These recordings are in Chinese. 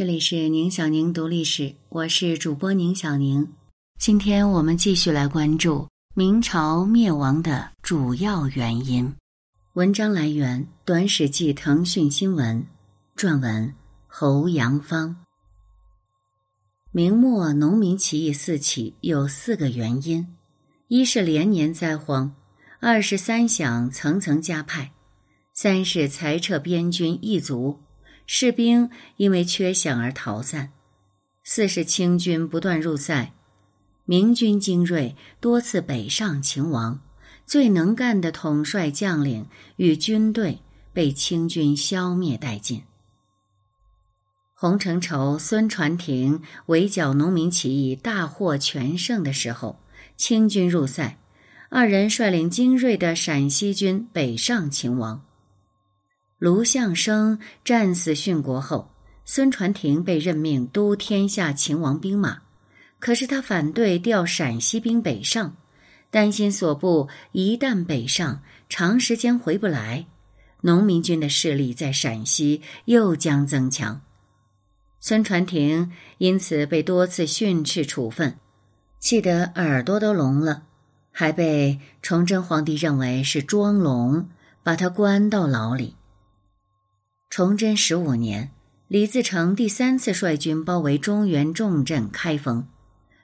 这里是宁小宁读历史，我是主播宁小宁。今天我们继续来关注明朝灭亡的主要原因。文章来源：短史记腾讯新闻，撰文侯阳芳。明末农民起义四起有四个原因：一是连年灾荒，二是三饷层层加派，三是裁撤边军一族。士兵因为缺饷而逃散，四是清军不断入塞，明军精锐多次北上秦王，最能干的统帅将领与军队被清军消灭殆尽。洪承畴、孙传庭围剿农民起义大获全胜的时候，清军入塞，二人率领精锐的陕西军北上秦王。卢象升战死殉国后，孙传庭被任命督天下秦王兵马，可是他反对调陕西兵北上，担心所部一旦北上，长时间回不来，农民军的势力在陕西又将增强。孙传庭因此被多次训斥处分，气得耳朵都聋了，还被崇祯皇帝认为是装聋，把他关到牢里。崇祯十五年，李自成第三次率军包围中原重镇开封，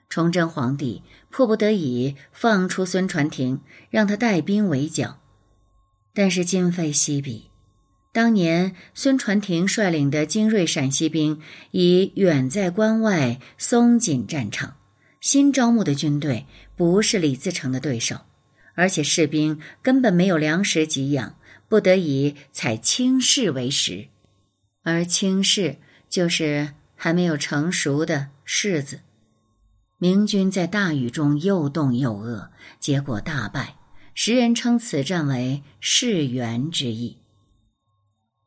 崇祯皇帝迫不得已放出孙传庭，让他带兵围剿，但是今非昔比。当年孙传庭率领的精锐陕西兵已远在关外松锦战场，新招募的军队不是李自成的对手，而且士兵根本没有粮食给养。不得已采轻视为食，而轻视就是还没有成熟的柿子。明军在大雨中又冻又饿，结果大败。时人称此战为“士元之役”。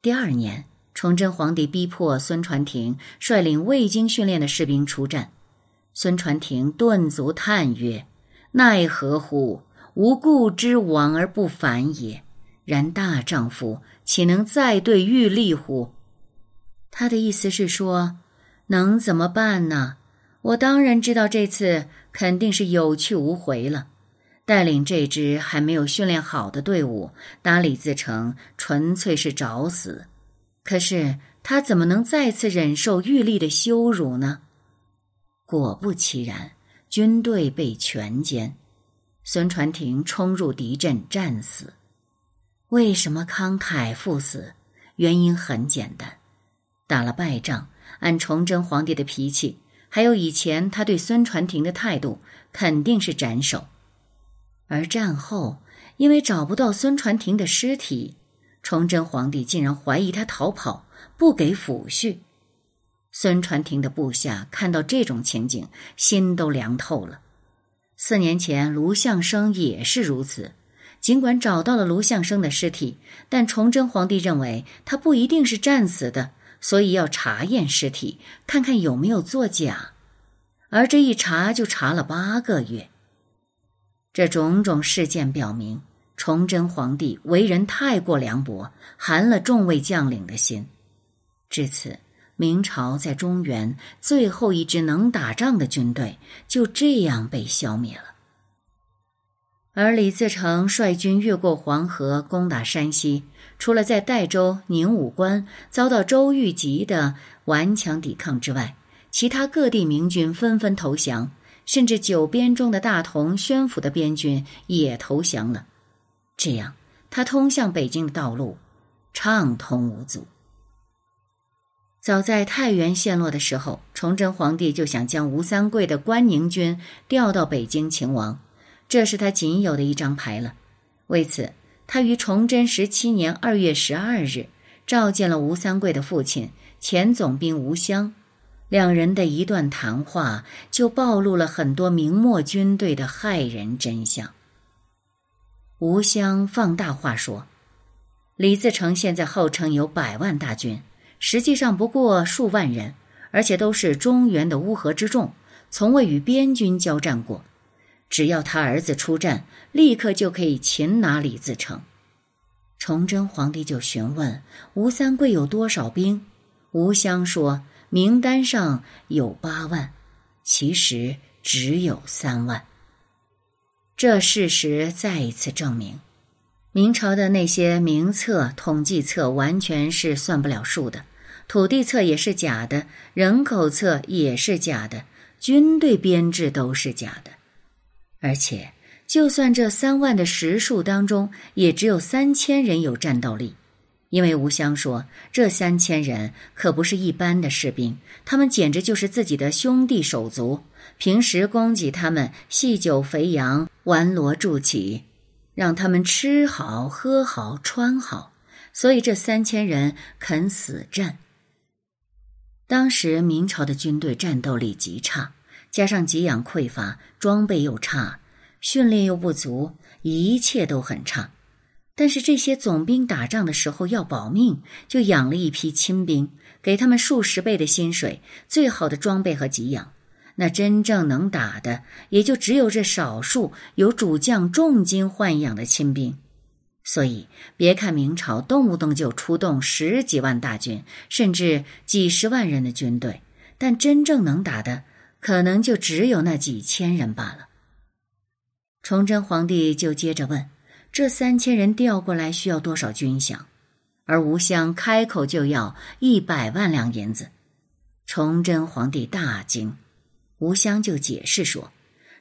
第二年，崇祯皇帝逼迫孙传庭率领未经训练的士兵出战，孙传庭顿足叹曰：“奈何乎？无故之往而不返也。”然大丈夫岂能再对玉立乎？他的意思是说，能怎么办呢？我当然知道这次肯定是有去无回了。带领这支还没有训练好的队伍打李自成，纯粹是找死。可是他怎么能再次忍受玉立的羞辱呢？果不其然，军队被全歼，孙传庭冲入敌阵，战死。为什么慷慨赴死？原因很简单，打了败仗，按崇祯皇帝的脾气，还有以前他对孙传庭的态度，肯定是斩首。而战后，因为找不到孙传庭的尸体，崇祯皇帝竟然怀疑他逃跑，不给抚恤。孙传庭的部下看到这种情景，心都凉透了。四年前，卢象升也是如此。尽管找到了卢象升的尸体，但崇祯皇帝认为他不一定是战死的，所以要查验尸体，看看有没有作假。而这一查就查了八个月。这种种事件表明，崇祯皇帝为人太过凉薄，寒了众位将领的心。至此，明朝在中原最后一支能打仗的军队就这样被消灭了。而李自成率军越过黄河攻打山西，除了在代州宁武关遭到周玉吉的顽强抵抗之外，其他各地明军纷纷投降，甚至九边中的大同、宣府的边军也投降了。这样，他通向北京的道路畅通无阻。早在太原陷落的时候，崇祯皇帝就想将吴三桂的关宁军调到北京勤王。这是他仅有的一张牌了。为此，他于崇祯十七年二月十二日召见了吴三桂的父亲前总兵吴襄，两人的一段谈话就暴露了很多明末军队的骇人真相。吴襄放大话说：“李自成现在号称有百万大军，实际上不过数万人，而且都是中原的乌合之众，从未与边军交战过。”只要他儿子出战，立刻就可以擒拿李自成。崇祯皇帝就询问吴三桂有多少兵，吴襄说名单上有八万，其实只有三万。这事实再一次证明，明朝的那些名册、统计册完全是算不了数的，土地册也是假的，人口册也是假的，军队编制都是假的，而且。就算这三万的实数当中，也只有三千人有战斗力，因为吴襄说，这三千人可不是一般的士兵，他们简直就是自己的兄弟手足。平时供给他们细酒肥羊，玩罗筑起，让他们吃好喝好穿好，所以这三千人肯死战。当时明朝的军队战斗力极差，加上给养匮乏，装备又差。训练又不足，一切都很差。但是这些总兵打仗的时候要保命，就养了一批亲兵，给他们数十倍的薪水、最好的装备和给养。那真正能打的，也就只有这少数有主将重金豢养的亲兵。所以，别看明朝动不动就出动十几万大军，甚至几十万人的军队，但真正能打的，可能就只有那几千人罢了。崇祯皇帝就接着问：“这三千人调过来需要多少军饷？”而吴襄开口就要一百万两银子。崇祯皇帝大惊，吴襄就解释说：“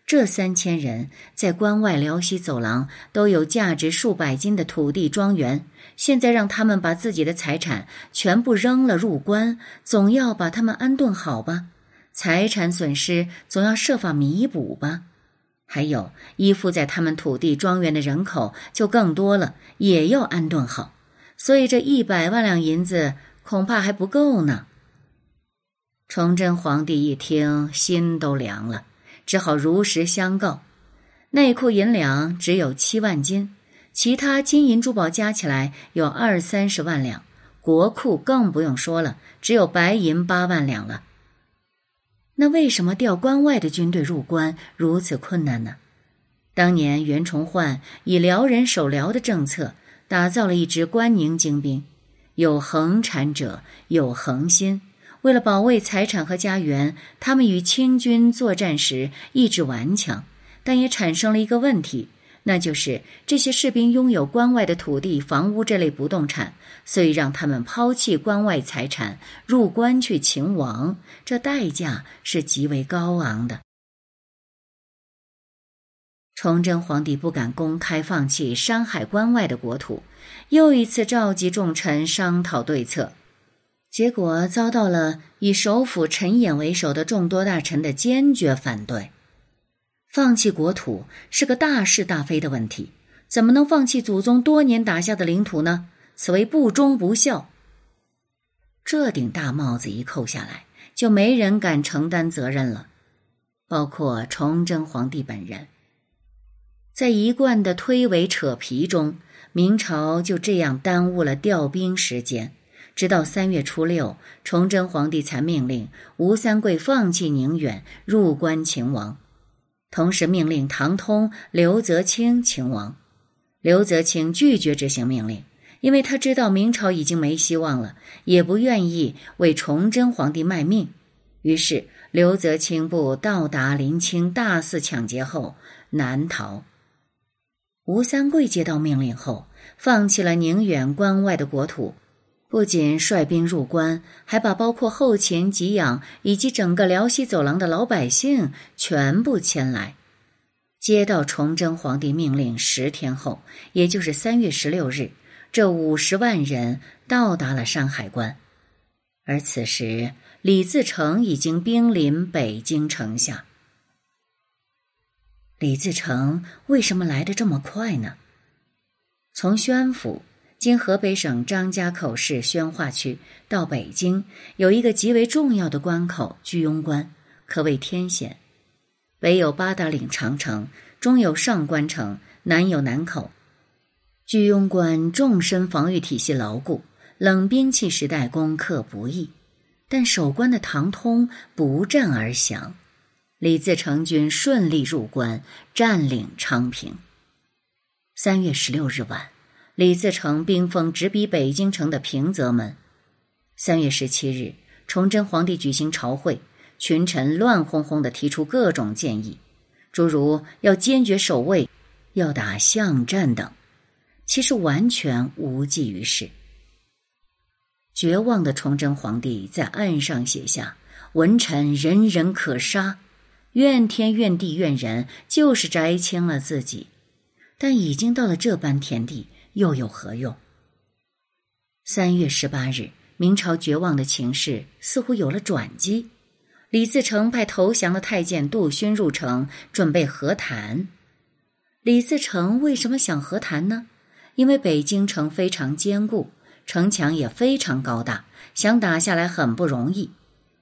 这三千人在关外辽西走廊都有价值数百金的土地庄园，现在让他们把自己的财产全部扔了入关，总要把他们安顿好吧？财产损失总要设法弥补吧？”还有依附在他们土地庄园的人口就更多了，也要安顿好，所以这一百万两银子恐怕还不够呢。崇祯皇帝一听，心都凉了，只好如实相告：内库银两只有七万斤，其他金银珠宝加起来有二三十万两，国库更不用说了，只有白银八万两了。那为什么调关外的军队入关如此困难呢？当年袁崇焕以辽人守辽的政策，打造了一支关宁精兵，有恒产者，有恒心。为了保卫财产和家园，他们与清军作战时意志顽强，但也产生了一个问题。那就是这些士兵拥有关外的土地、房屋这类不动产，所以让他们抛弃关外财产，入关去勤王，这代价是极为高昂的。崇祯皇帝不敢公开放弃山海关外的国土，又一次召集众臣商讨对策，结果遭到了以首辅陈演为首的众多大臣的坚决反对。放弃国土是个大是大非的问题，怎么能放弃祖宗多年打下的领土呢？此为不忠不孝。这顶大帽子一扣下来，就没人敢承担责任了，包括崇祯皇帝本人。在一贯的推诿扯皮中，明朝就这样耽误了调兵时间，直到三月初六，崇祯皇帝才命令吴三桂放弃宁远，入关勤王。同时命令唐通、刘泽清请王，刘泽清拒绝执行命令，因为他知道明朝已经没希望了，也不愿意为崇祯皇帝卖命。于是刘泽清部到达临清，大肆抢劫后南逃。吴三桂接到命令后，放弃了宁远关外的国土。不仅率兵入关，还把包括后勤、给养以及整个辽西走廊的老百姓全部迁来。接到崇祯皇帝命令十天后，也就是三月十六日，这五十万人到达了山海关。而此时，李自成已经兵临北京城下。李自成为什么来的这么快呢？从宣府。经河北省张家口市宣化区到北京，有一个极为重要的关口——居庸关，可谓天险。北有八达岭长城，中有上关城，南有南口。居庸关纵深防御体系牢固，冷兵器时代攻克不易。但守关的唐通不战而降，李自成军顺利入关，占领昌平。三月十六日晚。李自成兵锋直逼北京城的平泽门。三月十七日，崇祯皇帝举行朝会，群臣乱哄哄地提出各种建议，诸如要坚决守卫、要打巷战等，其实完全无济于事。绝望的崇祯皇帝在案上写下：“文臣人人可杀，怨天怨地怨人，就是摘清了自己。但已经到了这般田地，又有何用？”三月十八日，明朝绝望的情势似乎有了转机。李自成派投降的太监杜勋入城，准备和谈。李自成为什么想和谈呢？因为北京城非常坚固。城墙也非常高大，想打下来很不容易。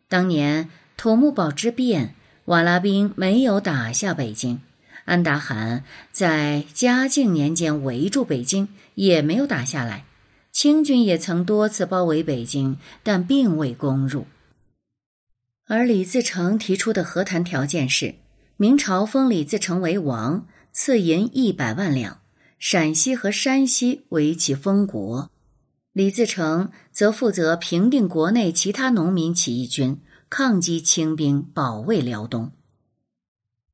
当年土木堡之变，瓦剌兵没有打下北京；安达汗在嘉靖年间围住北京，也没有打下来。清军也曾多次包围北京，但并未攻入。而李自成提出的和谈条件是：明朝封李自成为王，赐银一百万两，陕西和山西为其封国。李自成则负责平定国内其他农民起义军，抗击清兵，保卫辽东。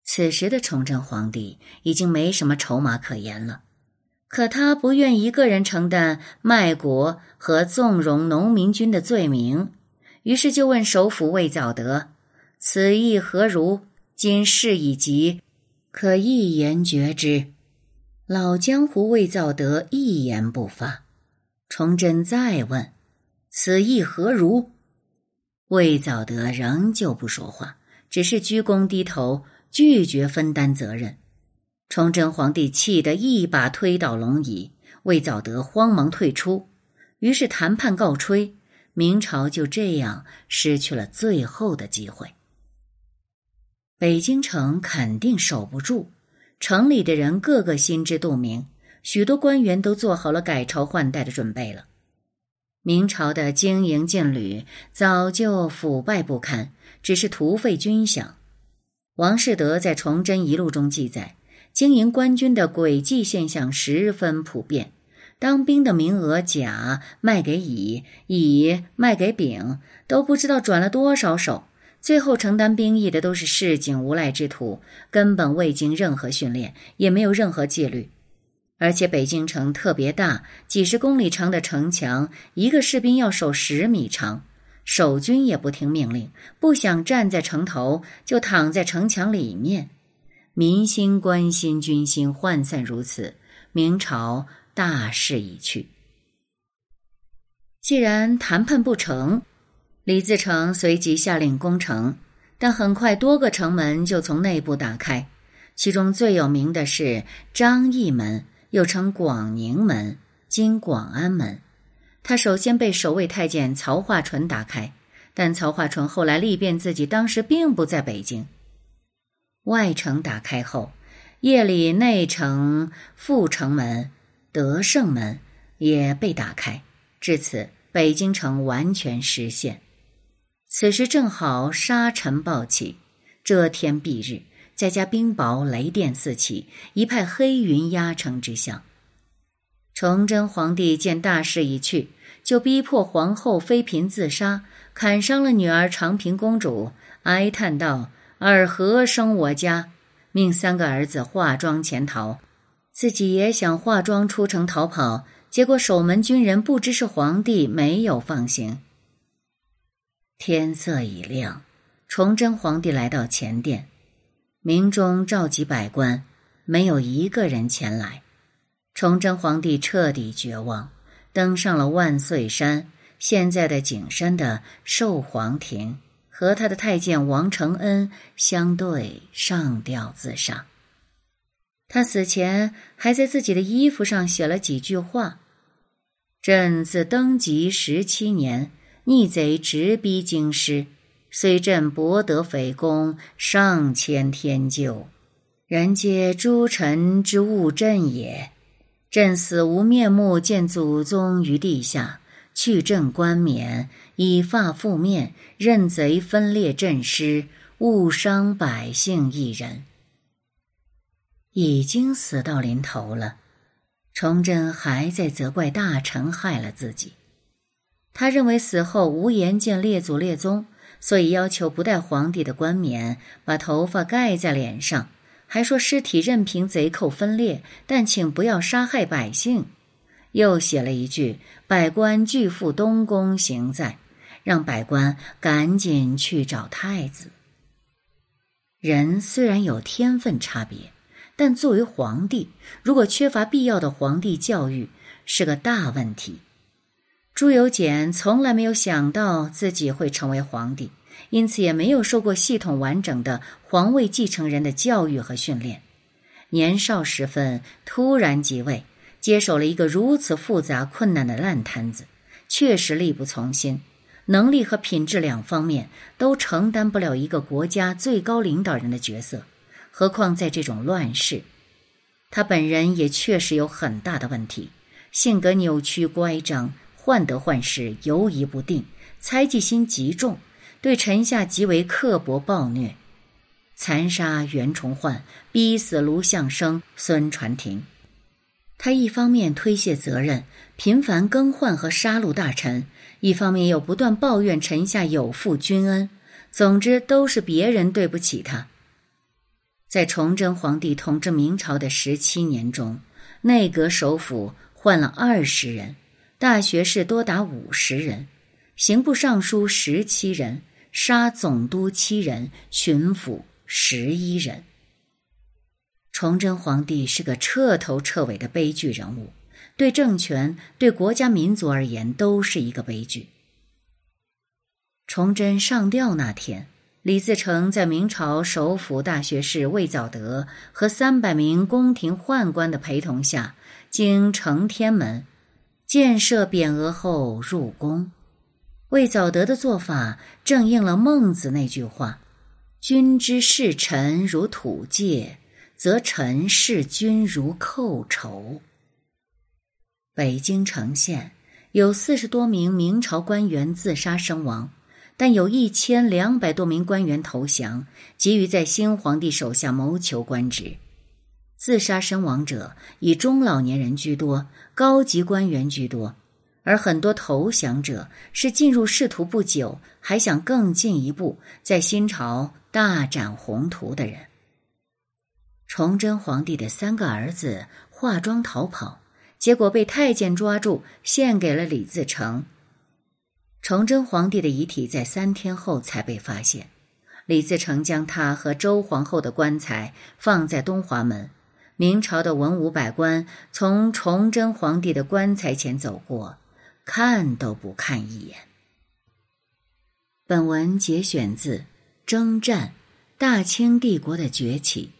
此时的崇祯皇帝已经没什么筹码可言了，可他不愿一个人承担卖国和纵容农民军的罪名，于是就问首辅魏藻德：“此意何如？今事已急，可一言决之。”老江湖魏藻德一言不发。崇祯再问：“此意何如？”魏藻德仍旧不说话，只是鞠躬低头，拒绝分担责任。崇祯皇帝气得一把推倒龙椅，魏藻德慌忙退出。于是谈判告吹，明朝就这样失去了最后的机会。北京城肯定守不住，城里的人个个心知肚明。许多官员都做好了改朝换代的准备了。明朝的经营劲旅早就腐败不堪，只是徒费军饷。王士德在《崇祯遗录》中记载，经营官军的诡计现象十分普遍：当兵的名额甲卖给乙，乙卖给丙，都不知道转了多少手。最后承担兵役的都是市井无赖之徒，根本未经任何训练，也没有任何纪律。而且北京城特别大，几十公里长的城墙，一个士兵要守十米长。守军也不听命令，不想站在城头，就躺在城墙里面。民心、关心、军心涣散如此，明朝大势已去。既然谈判不成，李自成随即下令攻城，但很快多个城门就从内部打开，其中最有名的是张义门。又称广宁门，今广安门。他首先被守卫太监曹化淳打开，但曹化淳后来力辩自己当时并不在北京。外城打开后，夜里内城阜城门、德胜门也被打开，至此北京城完全失陷。此时正好沙尘暴起，遮天蔽日。再加冰雹、雷电四起，一派黑云压城之象。崇祯皇帝见大势已去，就逼迫皇后妃嫔自杀，砍伤了女儿长平公主，哀叹道：“尔何生我家？”命三个儿子化妆潜逃，自己也想化妆出城逃跑，结果守门军人不知是皇帝，没有放行。天色已亮，崇祯皇帝来到前殿。明中召集百官，没有一个人前来。崇祯皇帝彻底绝望，登上了万岁山（现在的景山）的寿皇亭，和他的太监王承恩相对上吊自杀。他死前还在自己的衣服上写了几句话：“朕自登基十七年，逆贼直逼京师。”虽朕博得匪功，上千天咎，人皆诸臣之误朕也。朕死无面目见祖宗于地下，去朕冠冕，以发覆面，任贼分裂朕师，误伤百姓一人。已经死到临头了，崇祯还在责怪大臣害了自己。他认为死后无颜见列祖列宗，所以要求不戴皇帝的冠冕，把头发盖在脸上，还说尸体任凭贼寇分裂，但请不要杀害百姓。又写了一句：“百官俱赴东宫行在”，让百官赶紧去找太子。人虽然有天分差别，但作为皇帝，如果缺乏必要的皇帝教育，是个大问题。朱由检从来没有想到自己会成为皇帝，因此也没有受过系统完整的皇位继承人的教育和训练。年少时分突然即位，接手了一个如此复杂困难的烂摊子，确实力不从心。能力和品质两方面都承担不了一个国家最高领导人的角色，何况在这种乱世，他本人也确实有很大的问题，性格扭曲乖张，患得患失，犹疑不定，猜忌心极重，对臣下极为刻薄暴虐，残杀袁崇焕，逼死卢象升、孙传庭。他一方面推卸责任，频繁更换和杀戮大臣。一方面又不断抱怨臣下有负君恩，总之都是别人对不起他。在崇祯皇帝统治明朝的十七年中，内阁首辅换了二十人，大学士多达五十人，刑部尚书十七人，杀总督七人，巡抚十一人。崇祯皇帝是个彻头彻尾的悲剧人物。对政权、对国家民族而言，都是一个悲剧。崇祯上吊那天，李自成在明朝首辅大学士魏藻德和三百名宫廷宦官的陪同下，经承天门建设匾额后入宫。魏藻德的做法正应了孟子那句话：“君之视臣如土芥，则臣视君如寇仇。”北京城县有四十多名明朝官员自杀身亡，但有一千两百多名官员投降，急于在新皇帝手下谋求官职。自杀身亡者以中老年人居多，高级官员居多，而很多投降者是进入仕途不久，还想更进一步在新朝大展宏图的人。崇祯皇帝的三个儿子化妆逃跑。结果被太监抓住，献给了李自成。崇祯皇帝的遗体在三天后才被发现，李自成将他和周皇后的棺材放在东华门。明朝的文武百官从崇祯皇帝的棺材前走过，看都不看一眼。本文节选自《征战：大清帝国的崛起》，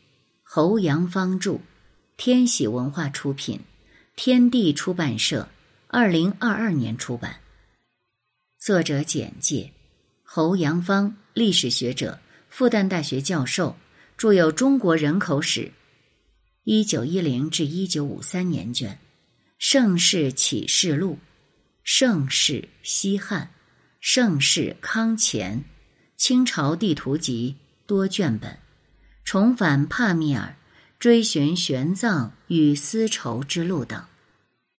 侯阳方著，天喜文化出品。天地出版社，二零二二年出版。作者简介：侯阳方，历史学者，复旦大学教授，著有《中国人口史》（一九一零至一九五三年卷）、《盛世启示录》、《盛世西汉》、《盛世康乾》、《清朝地图集》多卷本，《重返帕米尔》。追寻玄奘与丝绸之路等。